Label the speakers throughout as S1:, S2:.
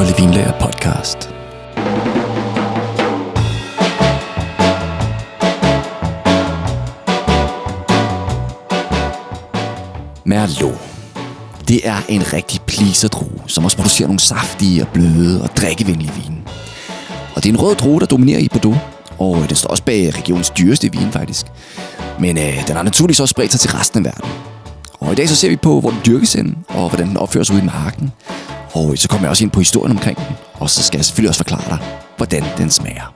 S1: Kolde Vinlager podcast. Merlot. Det er en rigtig pleaserdrue, som også producerer nogle saftige og bløde og drikkevenlige vine. Og det er en rød drue, der dominerer i Bordeaux, og den står også bag regionens dyreste vin faktisk. Men øh, den har naturligvis også spredt sig til resten af verden. Og i dag så ser vi på, hvor den dyrkes hen, og hvordan den opfører sig ude i marken. Og øh, så kommer jeg også ind på historien omkring den, og så skal jeg selvfølgelig også forklare dig, hvordan den smager.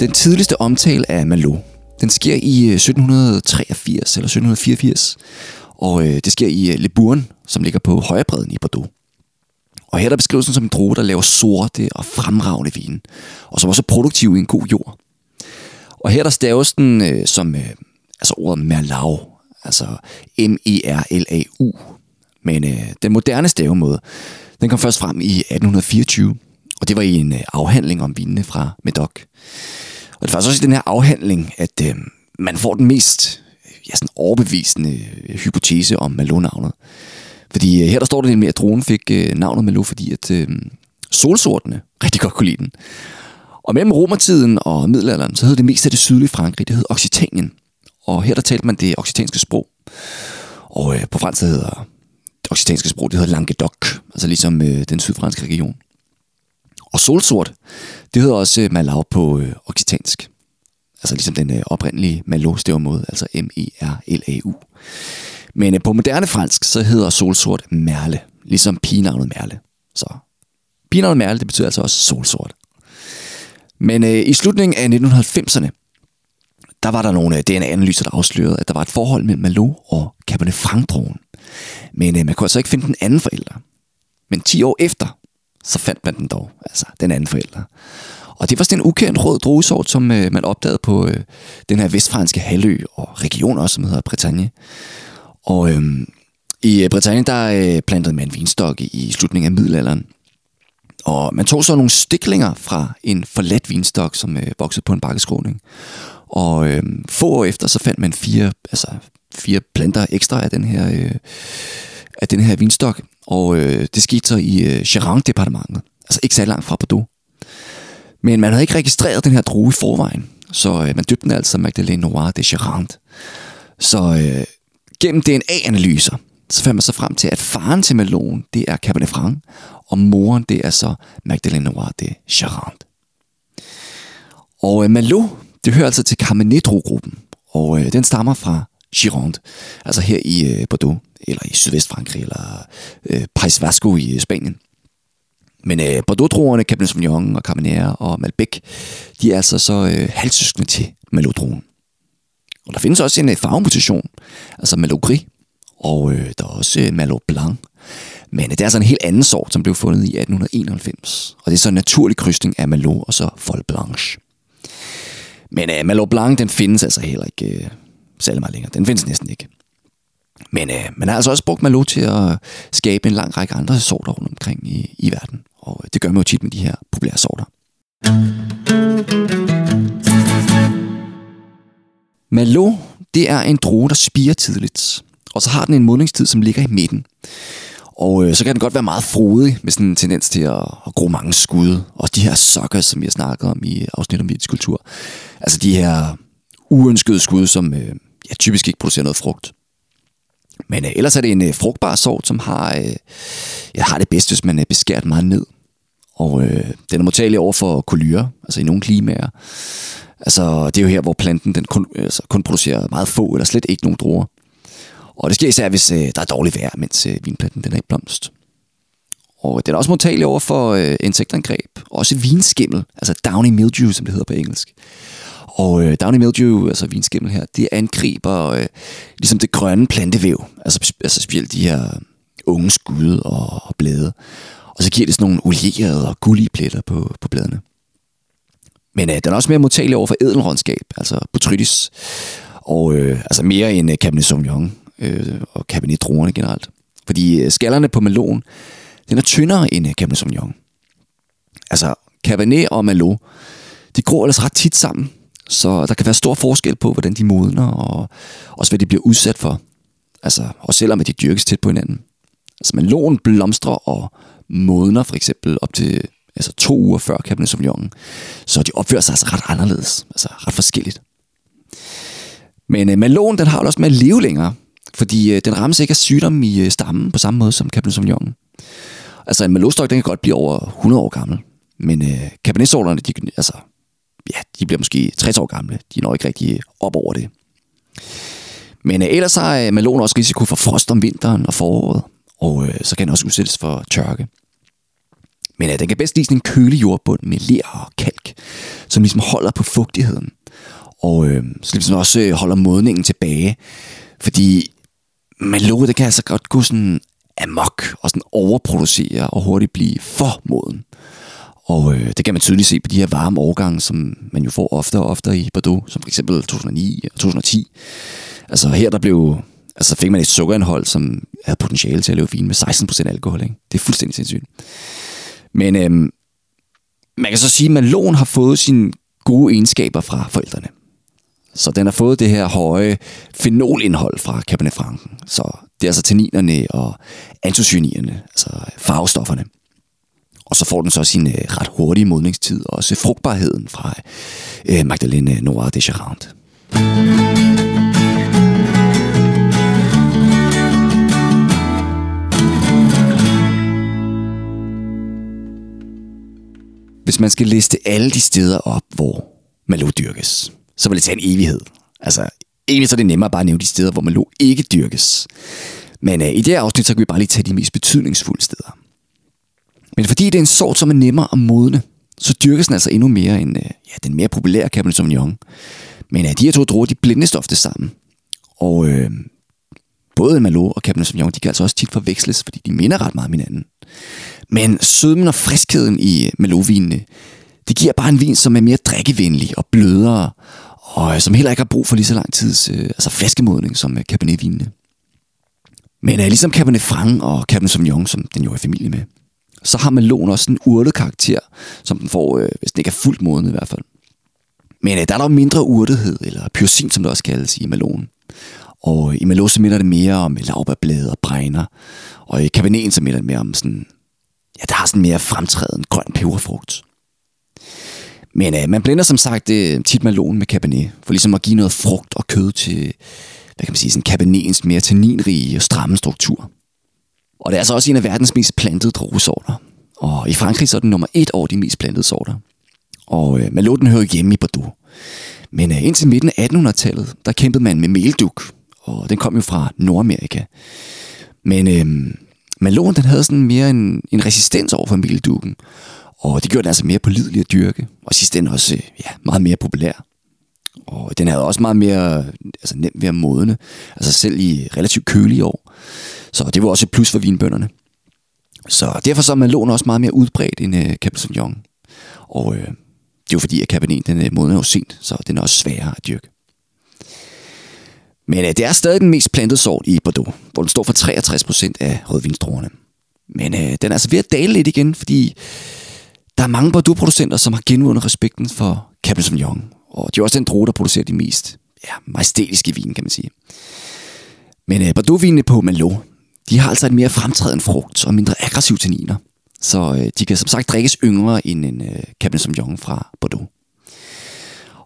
S1: Den tidligste omtale af Malo, den sker i øh, 1783 eller 1784, og øh, det sker i øh, Le Bourne, som ligger på højrebredden i Bordeaux. Og her der beskrives den som en droge, der laver sorte og fremragende vine, og som også er produktiv i en god jord. Og her der staves den øh, som øh, altså ordet Merlau, altså M-E-R-L-A-U. Men øh, den moderne stavemåde, den kom først frem i 1824, og det var i en øh, afhandling om vinene fra Medoc. Og det var faktisk også i den her afhandling, at øh, man får den mest ja, sådan overbevisende øh, hypotese om Malo-navnet. Fordi øh, her der står det nemlig, at dronen fik øh, navnet Malou, fordi at øh, solsortene rigtig godt kunne lide den. Og mellem romertiden og middelalderen, så hed det mest af det sydlige Frankrig, det hed Occitanien. Og her der talte man det occitanske sprog. Og øh, på fransk hedder det occitanske sprog, det hedder Languedoc, altså ligesom øh, den sydfranske region. Og solsort, det hedder også øh, Malau på øh, occitansk. Altså ligesom den øh, oprindelige Malo måde, altså M-E-R-L-A-U. Men øh, på moderne fransk, så hedder solsort Merle, ligesom pigenavnet Merle. Så pigenavnet Merle, det betyder altså også solsort. Men øh, i slutningen af 1990'erne, der var der nogle øh, DNA-analyser, der afslørede, at der var et forhold mellem Malo og Cabernet franc -drogen. Men øh, man kunne altså ikke finde den anden forælder. Men 10 år efter, så fandt man den dog, altså den anden forælder. Og det var sådan en ukendt rød druesort, som øh, man opdagede på øh, den her vestfranske halvø og region også, som hedder Bretagne. Og øhm, i øh, Bretagne, der øh, plantede man vinstok i, i slutningen af middelalderen. Og man tog så nogle stiklinger fra en forladt vinstok, som øh, voksede på en bakkeskråning. Og øh, få år efter, så fandt man fire, altså fire planter ekstra af den her, øh, af den her vinstok. Og øh, det skete så i øh, Charente-departementet, altså ikke så langt fra Bordeaux. Men man havde ikke registreret den her drue i forvejen, så øh, man døbte den altså Magdalene Noir de Charente. Så øh, gennem DNA-analyser, så fandt man så frem til, at faren til Malone, det er Cabernet Franc, og moren, det er så Magdalene Noir de Charente. Og øh, Malo, det hører altså til Carmenetro-gruppen, og øh, den stammer fra Gironde, altså her i øh, Bordeaux, eller i Sydvestfrankrig, eller øh, País Vasco i øh, Spanien. Men øh, Bordeaux-druerne, Cabernet Sauvignon og Carmenere og Malbec, de er altså så øh, halvsøskende til Malo-druen. Og der findes også en øh, farvemutation, altså Malot Gris, og øh, der er også øh, Malo Blanc. Men øh, det er altså en helt anden sort, som blev fundet i 1891. Og det er så en naturlig krydsning af Malot og så Fol Blanche. Men øh, Malot Blanc, den findes altså heller ikke øh, særlig meget længere. Den findes næsten ikke. Men øh, man har altså også brugt Malot til at skabe en lang række andre sorter rundt omkring i, i verden. Og øh, det gør man jo tit med de her populære sorter. Malo, det er en droge, der spiger tidligt. Og så har den en modningstid, som ligger i midten. Og øh, så kan den godt være meget frodig med sådan en tendens til at, at gro mange skud. Og de her sokker, som vi har snakket om i afsnit om kultur. Altså de her uønskede skud, som øh, ja, typisk ikke producerer noget frugt. Men øh, ellers er det en øh, frugtbar sort, som har, øh, ja, har det bedst, hvis man øh, beskærer den meget ned. Og øh, den er modtagelig over for kolyre, altså i nogle klimaer. Altså, det er jo her, hvor planten den kun, altså, kun producerer meget få eller slet ikke nogen druer. Og det sker især, hvis øh, der er dårligt vejr, mens øh, vinplanten den er i blomst. Og den er også modtagelig over for øh, insektangreb. Også vinskimmel, altså downy mildew, som det hedder på engelsk. Og øh, downy mildew, altså vinskimmel her, det angriber øh, ligesom det grønne plantevæv. Altså, altså specielt de her unge skud og, og blade. Og så giver det sådan nogle olierede og gullige pletter på, på bladene. Men øh, den er også mere modtagelig over for edelrådskab, altså botrytis. Og øh, altså mere end øh, Cabernet Sauvignon øh, og Cabernet druerne generelt. Fordi øh, skallerne på melon, den er tyndere end øh, Cabernet Sauvignon. Altså Cabernet og Malo, de gror ellers ret tit sammen. Så der kan være stor forskel på, hvordan de modner, og også hvad de bliver udsat for. Altså, og selvom de dyrkes tæt på hinanden. Altså, Merloten blomstrer og modner for eksempel op til altså to uger før Cabernet Sauvignon. Så de opfører sig altså ret anderledes, altså ret forskelligt. Men øh, Malon, den har også med at leve længere, fordi øh, den rammes ikke af sygdom i øh, stammen på samme måde som Cabernet Sauvignon. Altså en Malostok, den kan godt blive over 100 år gammel, men øh, Cabernet de, altså, ja, de bliver måske 60 år gamle. De når ikke rigtig øh, op over det. Men øh, ellers har øh, Malone også risiko for frost om vinteren og foråret, og øh, så kan den også udsættes for tørke. Men øh, den kan bedst lide sådan en kølig jordbund med ler og kalk, som ligesom holder på fugtigheden. Og øh, så ligesom også øh, holder modningen tilbage. Fordi Malone, det kan altså godt gå sådan amok og sådan overproducere og hurtigt blive for moden. Og øh, det kan man tydeligt se på de her varme årgange, som man jo får ofte og ofte i Bordeaux, som for eksempel 2009 og 2010. Altså her der blev, altså fik man et sukkerindhold, som havde potentiale til at lave vin med 16% alkohol. Ikke? Det er fuldstændig sindssygt. Men øhm, man kan så sige, at Malone har fået sine gode egenskaber fra forældrene. Så den har fået det her høje fenolindhold fra Cabernet Franken. Så det er altså tanninerne og antocyaniderne, altså farvestofferne. Og så får den så sin øh, ret hurtige modningstid, og også frugtbarheden fra øh, Magdalene Noir de Charente. Hvis man skal liste alle de steder op, hvor Malo dyrkes, så vil det tage en evighed. Altså, egentlig så er det nemmere bare at nævne de steder, hvor Malo ikke dyrkes. Men øh, i det her afsnit, så kan vi bare lige tage de mest betydningsfulde steder. Men fordi det er en sort, som er nemmere at modne, så dyrkes den altså endnu mere end øh, ja, den mere populære Cabernet Sauvignon. Men øh, de her to druer, de blindes ofte sammen. Og øh, både Malo og Cabernet Sauvignon, de kan altså også tit forveksles, fordi de minder ret meget om hinanden. Men sødmen og friskheden i melovinene, det giver bare en vin, som er mere drikkevenlig og blødere, og øh, som heller ikke har brug for lige så lang tids øh, altså flaskemodning som øh, Cabernet-vinene. Men øh, ligesom Cabernet Franc og Cabernet Sauvignon, som den jo er i familie med, så har melon også en urtet karakter, som den får, øh, hvis den ikke er fuldt moden i hvert fald. Men øh, der er dog mindre urtethed, eller pyrosin, som det også kaldes i melonen. Og i melon så minder det mere om lavbærblade og bregner. Og i Caberneten så minder det mere om sådan, ja, der har sådan mere fremtræden grøn peberfrugt. Men øh, man blander som sagt øh, tit malon med Cabernet, for ligesom at give noget frugt og kød til, hvad kan man sige, sådan Cabernetens mere tanninrige og stramme struktur. Og det er altså også en af verdens mest plantede druesorter. Og i Frankrig så er den nummer et over de mest plantede sorter. Og øh, Maloten hører hjemme i Bordeaux. Men øh, indtil midten af 1800-tallet, der kæmpede man med melduk, og den kom jo fra Nordamerika. Men øh, Malon, den havde sådan mere en, en resistens over for mildukken, og det gjorde den altså mere pålidelig at dyrke, og sidst den også øh, ja, meget mere populær. Og den havde også meget mere altså nemt ved at modne, altså selv i relativt kølige år. Så det var også et plus for vinbønderne. Så derfor så er Malon også meget mere udbredt end øh, uh, Cabernet Sauvignon. Og øh, det er jo fordi, at Cabernet den øh, modner jo sent, så den er også sværere at dyrke. Men øh, det er stadig den mest plantede sort i Bordeaux, hvor den står for 63% af rødvinstruerne. Men øh, den er altså ved at dale lidt igen, fordi der er mange Bordeaux-producenter, som har genvundet respekten for Cabernet Sauvignon. Og det er også den droge, der producerer de mest ja, majestætiske vin, kan man sige. Men øh, Bordeaux-vinene på Malo, de har altså et mere fremtrædende frugt og mindre aggressiv tanniner. Så øh, de kan som sagt drikkes yngre end en øh, Cabernet Sauvignon fra Bordeaux.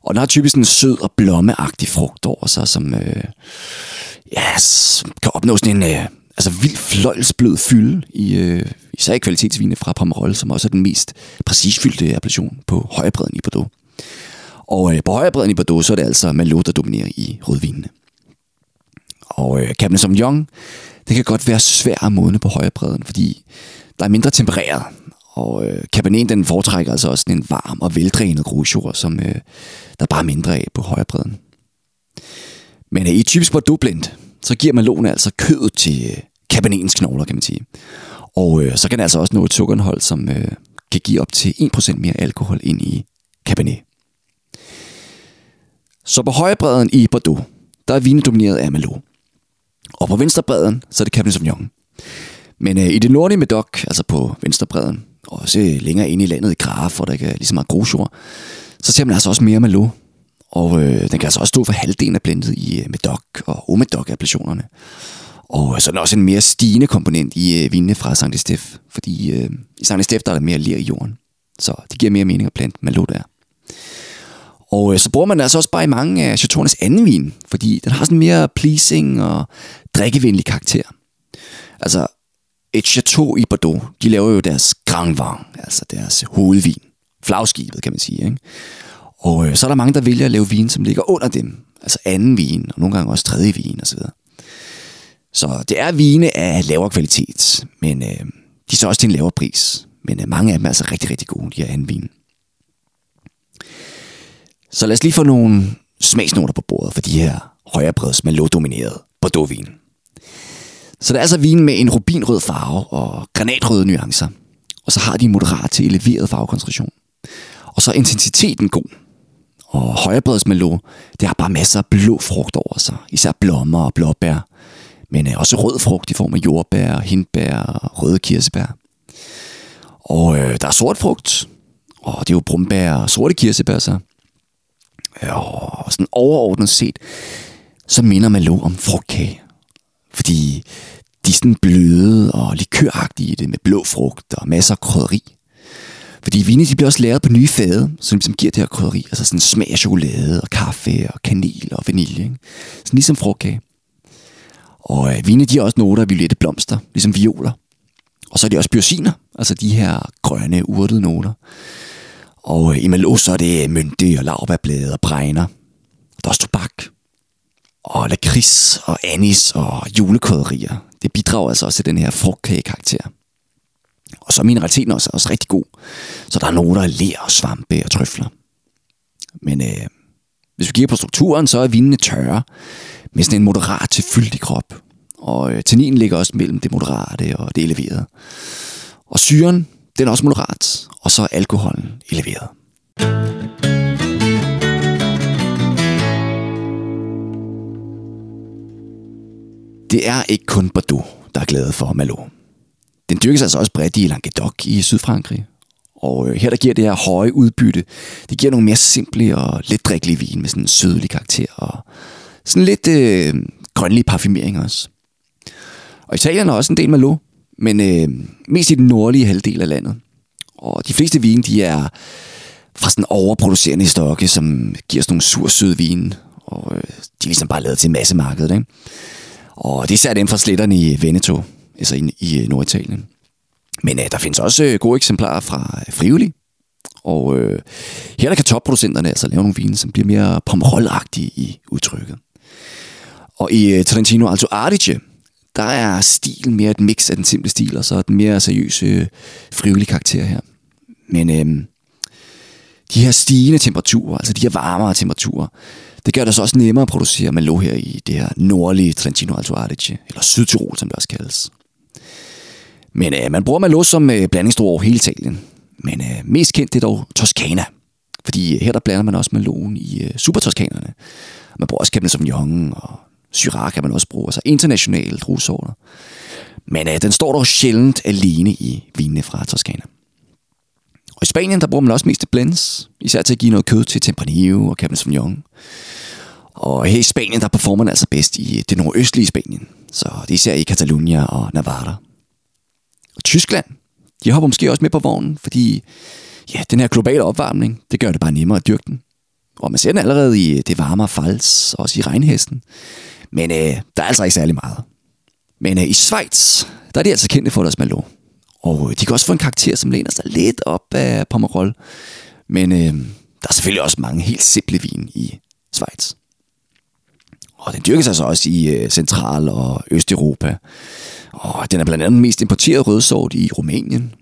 S1: Og den har typisk en sød og blommeagtig frugt over sig, som, øh, ja, som kan opnå sådan en øh, altså vild fløjlsblød fylde i, øh, især i kvalitetsvine fra Pomerol, som også er den mest præcisfyldte appellation på højrebredden i Bordeaux. Og øh, på højrebredden i Bordeaux, så er det altså Malot, der dominerer i rødvinene. Og øh, Cabernet Sauvignon, det kan godt være svært at modne på højrebredden, fordi der er mindre tempereret. Og øh, Cabernet, den foretrækker altså også en varm og veldrænet grusjord, som øh, der er bare mindre af på højrebredden. Men øh, i typisk Bordeaux blend, så giver melonen altså kødet til øh, Cabernetens knogler, kan man sige. Og øh, så kan den altså også nå et sukkerindhold, som øh, kan give op til 1% mere alkohol ind i Cabernet. Så på højrebredden i Bordeaux, der er vinen domineret af Malo. Og på venstrebredden, så er det Cabernet Sauvignon. Men øh, i det nordlige Medoc, altså på venstrebredden, også længere inde i landet i Graf, hvor der ikke er lige så meget grusjord, så ser man altså også mere Malo. Og øh, den kan altså også stå for halvdelen af blendet i øh, Medoc og Omedoc-appellationerne. Og øh, så er der også en mere stigende komponent i øh, vinene fra Sankt Estef, fordi øh, i Sankt Estef der er der mere ler i jorden. Så det giver mere mening at plante Malo der. Og øh, så bruger man altså også bare i mange af Chateauernes anden vin, fordi den har sådan mere pleasing og drikkevenlig karakter. Altså, et chateau i Bordeaux, de laver jo deres Grand Vin, altså deres hovedvin. Flagskibet, kan man sige. Ikke? Og øh, så er der mange, der vælger at lave vin, som ligger under dem. Altså anden vin, og nogle gange også tredje vin osv. Så det er vine af lavere kvalitet, men øh, de er så også til en lavere pris. Men øh, mange af dem er altså rigtig, rigtig gode, de her anden vin. Så lad os lige få nogle smagsnoter på bordet for de her højrebreds Merlot-dominerede Bordeaux-vin. Så der er altså vin med en rubinrød farve og granatrøde nuancer. Og så har de moderat til eleveret farvekoncentration. Og så er intensiteten god. Og højrebredsmelo, det har bare masser af blå frugt over sig. Især blommer og blåbær. Men øh, også rød frugt i form af jordbær, hindbær og røde kirsebær. Og øh, der er sort frugt. Og det er jo brumbær og sorte kirsebær så. Og sådan overordnet set, så minder Malo om frugtkage. Fordi de er sådan bløde og likøragtige i det, med blå frugt og masser af krydderi. Fordi vine, de bliver også lavet på nye fade, som ligesom giver det her krydderi. Altså sådan smag af chokolade og kaffe og kanel og vanilje. Ikke? Sådan ligesom frugtkage. Og øh, vine, de har også noter af violette blomster, ligesom violer. Og så er de også biosiner, altså de her grønne, urtede noter. Og øh, i Malo, så er det mynte og laurbærblade og bregner. Der er også tobak. Og lakrids og anis og julekrydderier. Det bidrager altså også til den her frugtkage-karakter. Og så er mineraliteten også, også rigtig god. Så der er noter af ler og svampe og trøfler. Men øh, hvis vi kigger på strukturen, så er vinene tørre. Med sådan en moderat til fyldig krop. Og øh, tanninen ligger også mellem det moderate og det eleverede. Og syren, den er også moderat, og så er alkoholen eleveret. Det er ikke kun Bordeaux, der er glade for Malo. Den dyrkes altså også bredt i Languedoc i Sydfrankrig. Og øh, her der giver det her høje udbytte, det giver nogle mere simple og let drikkelige vin med sådan en sødlig karakter og sådan lidt øh, grønlig parfumering også. Og Italien er også en del Malo, men øh, mest i den nordlige halvdel af landet. Og de fleste vine, de er fra sådan overproducerende stokke, som giver sådan nogle sur, søde vine. Og øh, de er ligesom bare lavet til massemarkedet, ikke? Og det er særligt inden fra sletterne i Veneto, altså i, i Norditalien. Men øh, der findes også øh, gode eksemplarer fra øh, Friuli. Og øh, her der kan topproducenterne altså lave nogle vine, som bliver mere pomerolagtige i udtrykket. Og i øh, Trentino Alto Adige, der er stilen mere et mix af den simple stil, og så den mere seriøse, øh, frivillige karakter her. Men øh, de her stigende temperaturer, altså de her varmere temperaturer, det gør det så også nemmere at producere Malo her i det her nordlige Trentino Alto Adige, eller Sydtirol, som det også kaldes. Men øh, man bruger Malo som øh, blandingsdrog over hele Italien. Men øh, mest kendt det er dog Toscana, Fordi øh, her der blander man også Maloen i øh, supertoskanerne. Man bruger også Cabernet Sauvignon og Syrah kan man også bruge, altså internationale druesorter. Men øh, den står dog sjældent alene i vinene fra Toscana. I Spanien, der bruger man også mest til blends, især til at give noget kød til Tempranillo og Cabernet Sauvignon. Og her i Spanien, der performer man altså bedst i øh, det nordøstlige Spanien. Så det er især i Catalonia og Navarra. Og Tyskland, de hopper måske også med på vognen, fordi ja, den her globale opvarmning, det gør det bare nemmere at dyrke den. Og man ser den allerede i øh, det varmere fals, også i regnhesten. Men øh, der er altså ikke særlig meget. Men øh, i Schweiz, der er de altså kendte for deres Malo. Og øh, de kan også få en karakter, som læner sig lidt op af Pomerol. Men øh, der er selvfølgelig også mange helt simple vin i Schweiz. Og den dyrkes altså også i øh, Central- og Østeuropa. Og den er blandt andet mest importeret rødsort i Rumænien.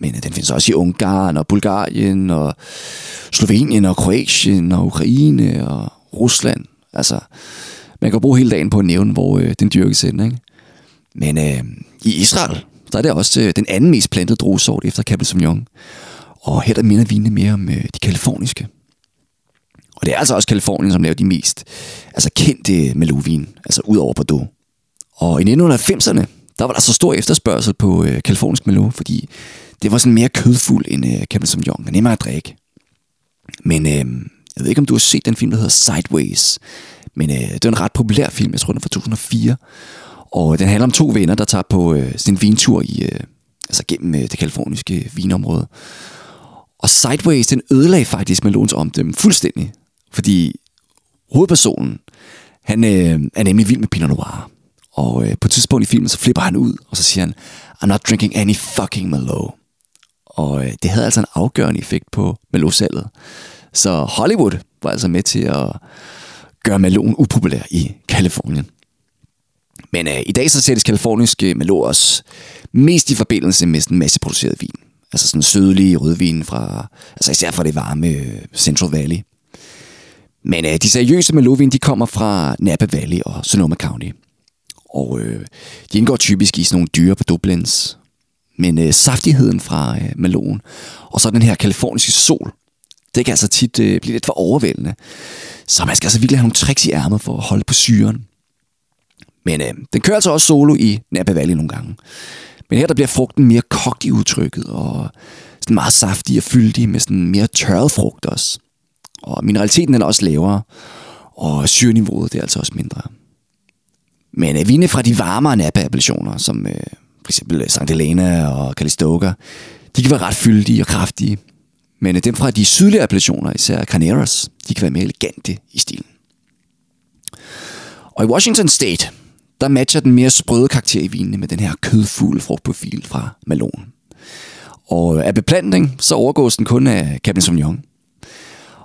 S1: Men øh, den findes også i Ungarn og Bulgarien og Slovenien og Kroatien og Ukraine og Rusland. Altså, man kan bruge hele dagen på at nævne, hvor øh, den dyrkes ind, ikke? Men øh, i Israel, der er det også øh, den anden mest plantede druesort efter Cabernet Sauvignon. Og her der minder vinene mere om øh, de kaliforniske. Og det er altså også Kalifornien, som laver de mest altså kendte øh, melovin, altså ud over Bordeaux. Og i 1990'erne, der var der så stor efterspørgsel på øh, kalifornisk Merlot, fordi det var sådan mere kødfuld end øh, Cabernet Sauvignon, og nemmere at drikke. Men øh, jeg ved ikke, om du har set den film, der hedder Sideways. Men øh, det er en ret populær film, jeg tror, den er fra 2004. Og den handler om to venner, der tager på øh, sin vintur i, øh, altså gennem øh, det kaliforniske vinområde. Og Sideways, den ødelagde faktisk Melons omdømme fuldstændig. Fordi hovedpersonen, han øh, er nemlig vild med Pinot Noir. Og øh, på et tidspunkt i filmen, så flipper han ud, og så siger han, I'm not drinking any fucking Merlot. Og øh, det havde altså en afgørende effekt på Merlot-salget. Så Hollywood var altså med til at gøre Melon upopulær i Kalifornien. Men øh, i dag så sættes kaliforniske Merlot også mest i forbindelse med sådan masseproduceret vin. Altså sådan sødlig rødvin fra, altså især fra det varme øh, Central Valley. Men øh, de seriøse melovin, de kommer fra Napa Valley og Sonoma County. Og øh, de indgår typisk i sådan nogle dyre på Dublins. Men øh, saftigheden fra øh, melonen, og så den her kaliforniske sol, det kan altså tit øh, blive lidt for overvældende. Så man skal altså virkelig have nogle tricks i ærmet for at holde på syren. Men øh, den kører altså også solo i Napa Valley nogle gange. Men her der bliver frugten mere kogt i udtrykket, og sådan meget saftig og fyldig med sådan mere tørret frugt også. Og mineraliteten er også lavere, og syreniveauet det er altså også mindre. Men øh, vine fra de varmere Napa-appellationer, som øh, for eksempel øh, St. Helena og Calistoga, de kan være ret fyldige og kraftige. Men øh, dem fra de sydlige appellationer, især Carneros, de kan være mere elegante i stilen. Og i Washington State, der matcher den mere sprøde karakter i vinene med den her kødfulde frugtprofil fra Malone. Og af beplantning, så overgås den kun af Cabernet Sauvignon.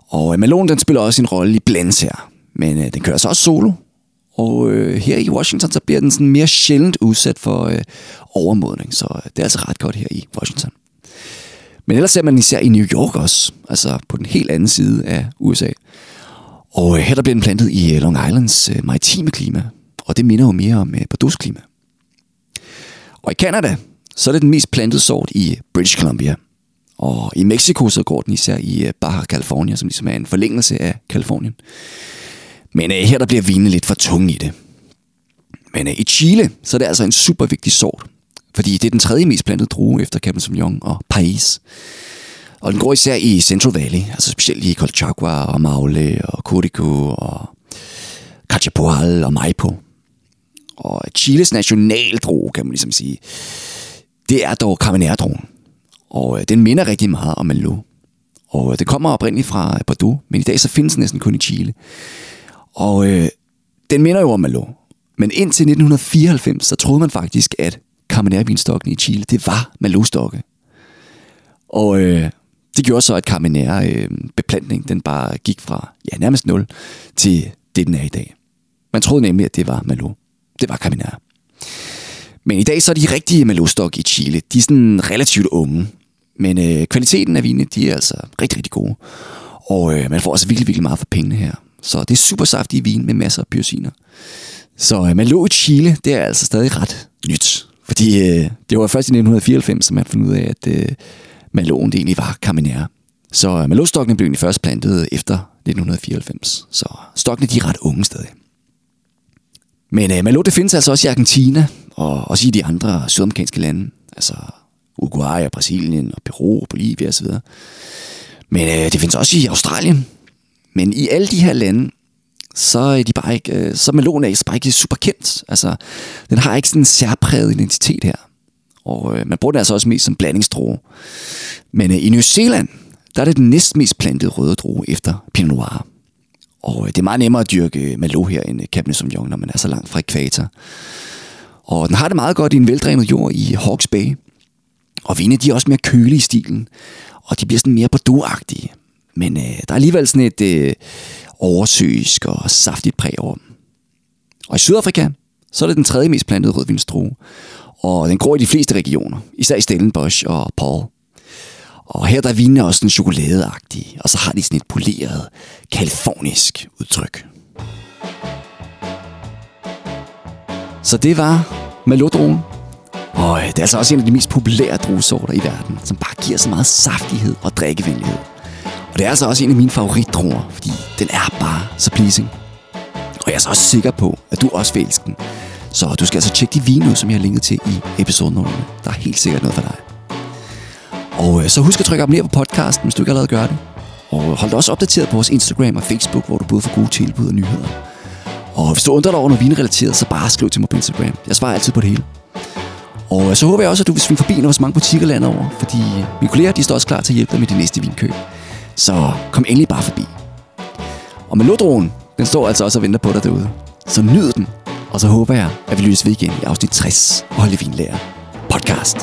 S1: Og øh, Malone, den spiller også en rolle i blends her. Men øh, den kører så også solo. Og øh, her i Washington, så bliver den sådan mere sjældent udsat for øh, overmodning. Så øh, det er altså ret godt her i Washington. Men ellers ser man især i New York også. Altså på den helt anden side af USA. Og øh, her der bliver den plantet i øh, Long Islands øh, maritime klima. Og det minder jo mere om øh, Bordeaux klima. Og i Canada, så er det den mest plantede sort i øh, British Columbia. Og i Mexico så går den især i øh, Baja California, som ligesom er en forlængelse af Kalifornien. Men øh, her der bliver vinen lidt for tunge i det. Men øh, i Chile, så er det altså en super vigtig sort. Fordi det er den tredje mest plantede drue efter Cabernet Sauvignon og País. Og den går især i Central Valley, altså specielt i Colchagua og Maule og Curico og Cachapoal og Maipo. Og Chiles nationaldroge, kan man ligesom sige, det er dog Carmenère-drogen. Og øh, den minder rigtig meget om Merlot. Og øh, det kommer oprindeligt fra Bordeaux, men i dag så findes den næsten kun i Chile. Og øh, den minder jo om Merlot. Men indtil 1994, så troede man faktisk, at Carmenère-vinstokken i Chile, det var Merlot-stokke. Og øh, det gjorde så, at Carmenère-beplantning, øh, den bare gik fra ja, nærmest 0 til det, den er i dag. Man troede nemlig, at det var Merlot. Det var Carmenère. Men i dag så er de rigtige Merlot-stokke i Chile, de er sådan relativt unge. Men øh, kvaliteten af vinene, de er altså rigtig, rigtig gode. Og øh, man får altså virkelig, virkelig meget for pengene her. Så det er super saftige vin med masser af pyrsiner. Så øh, Merlot i Chile, det er altså stadig ret nyt. Fordi øh, det var først i 1994, som man fandt ud af, at øh, Merloten det egentlig var Carmenère. Så øh, Merlot-stokkene blev egentlig først plantet efter 1994. Så stokkene de er ret unge stadig. Men øh, Merlot det findes altså også i Argentina, og også i de andre sydamerikanske lande. Altså Uruguay og Brasilien og Peru og Bolivia osv. Men øh, det findes også i Australien. Men i alle de her lande, så er de bare ikke, øh, så melonen er bare ikke super kendt. Altså, den har ikke sådan en særpræget identitet her. Og øh, man bruger den altså også mest som blandingsdroge. Men øh, i New Zealand, der er det den næst mest plantede røde droge efter Pinot Noir. Og øh, det er meget nemmere at dyrke øh, Malo her end øh, Cabernet Sauvignon, når man er så langt fra ekvator. Og den har det meget godt i en veldrænet jord i Hawke's Bay. Og vine, de er også mere kølige i stilen. Og de bliver sådan mere bordeauxagtige. Men øh, der er alligevel sådan et øh, oversøisk og saftigt præg over dem. Og i Sydafrika, så er det den tredje mest plantede rødvinstrue. Og den gror i de fleste regioner, især i Stellenbosch og Paul. Og her der er vinene også sådan chokoladeagtige, og så har de sådan et poleret, kalifornisk udtryk. Så det var Malodroen. Og øh, det er altså også en af de mest populære druesorter i verden, som bare giver så meget saftighed og drikkevenlighed. Og det er altså også en af mine favoritdruer, fordi den er bare så pleasing. Og jeg er så også sikker på, at du også vil elske den. Så du skal altså tjekke de vine ud, som jeg har linket til i episode 0. Der er helt sikkert noget for dig. Og øh, så husk at trykke abonner på podcasten, hvis du ikke allerede gør det. Og hold dig også opdateret på vores Instagram og Facebook, hvor du både får gode tilbud og nyheder. Og hvis du undrer dig over noget vinrelateret, så bare skriv til mig på Instagram. Jeg svarer altid på det hele. Og øh, så håber jeg også, at du vil svinge forbi en af vores mange butikker landet over, fordi øh, mine kolleger de står også klar til at hjælpe dig med de næste vinkøb. Så kom endelig bare forbi. Og Melodroen, den står altså også og venter på dig derude. Så nyd den, og så håber jeg, at vi lyttes ved igen i afsnit 60 og Holde Vinlærer podcast.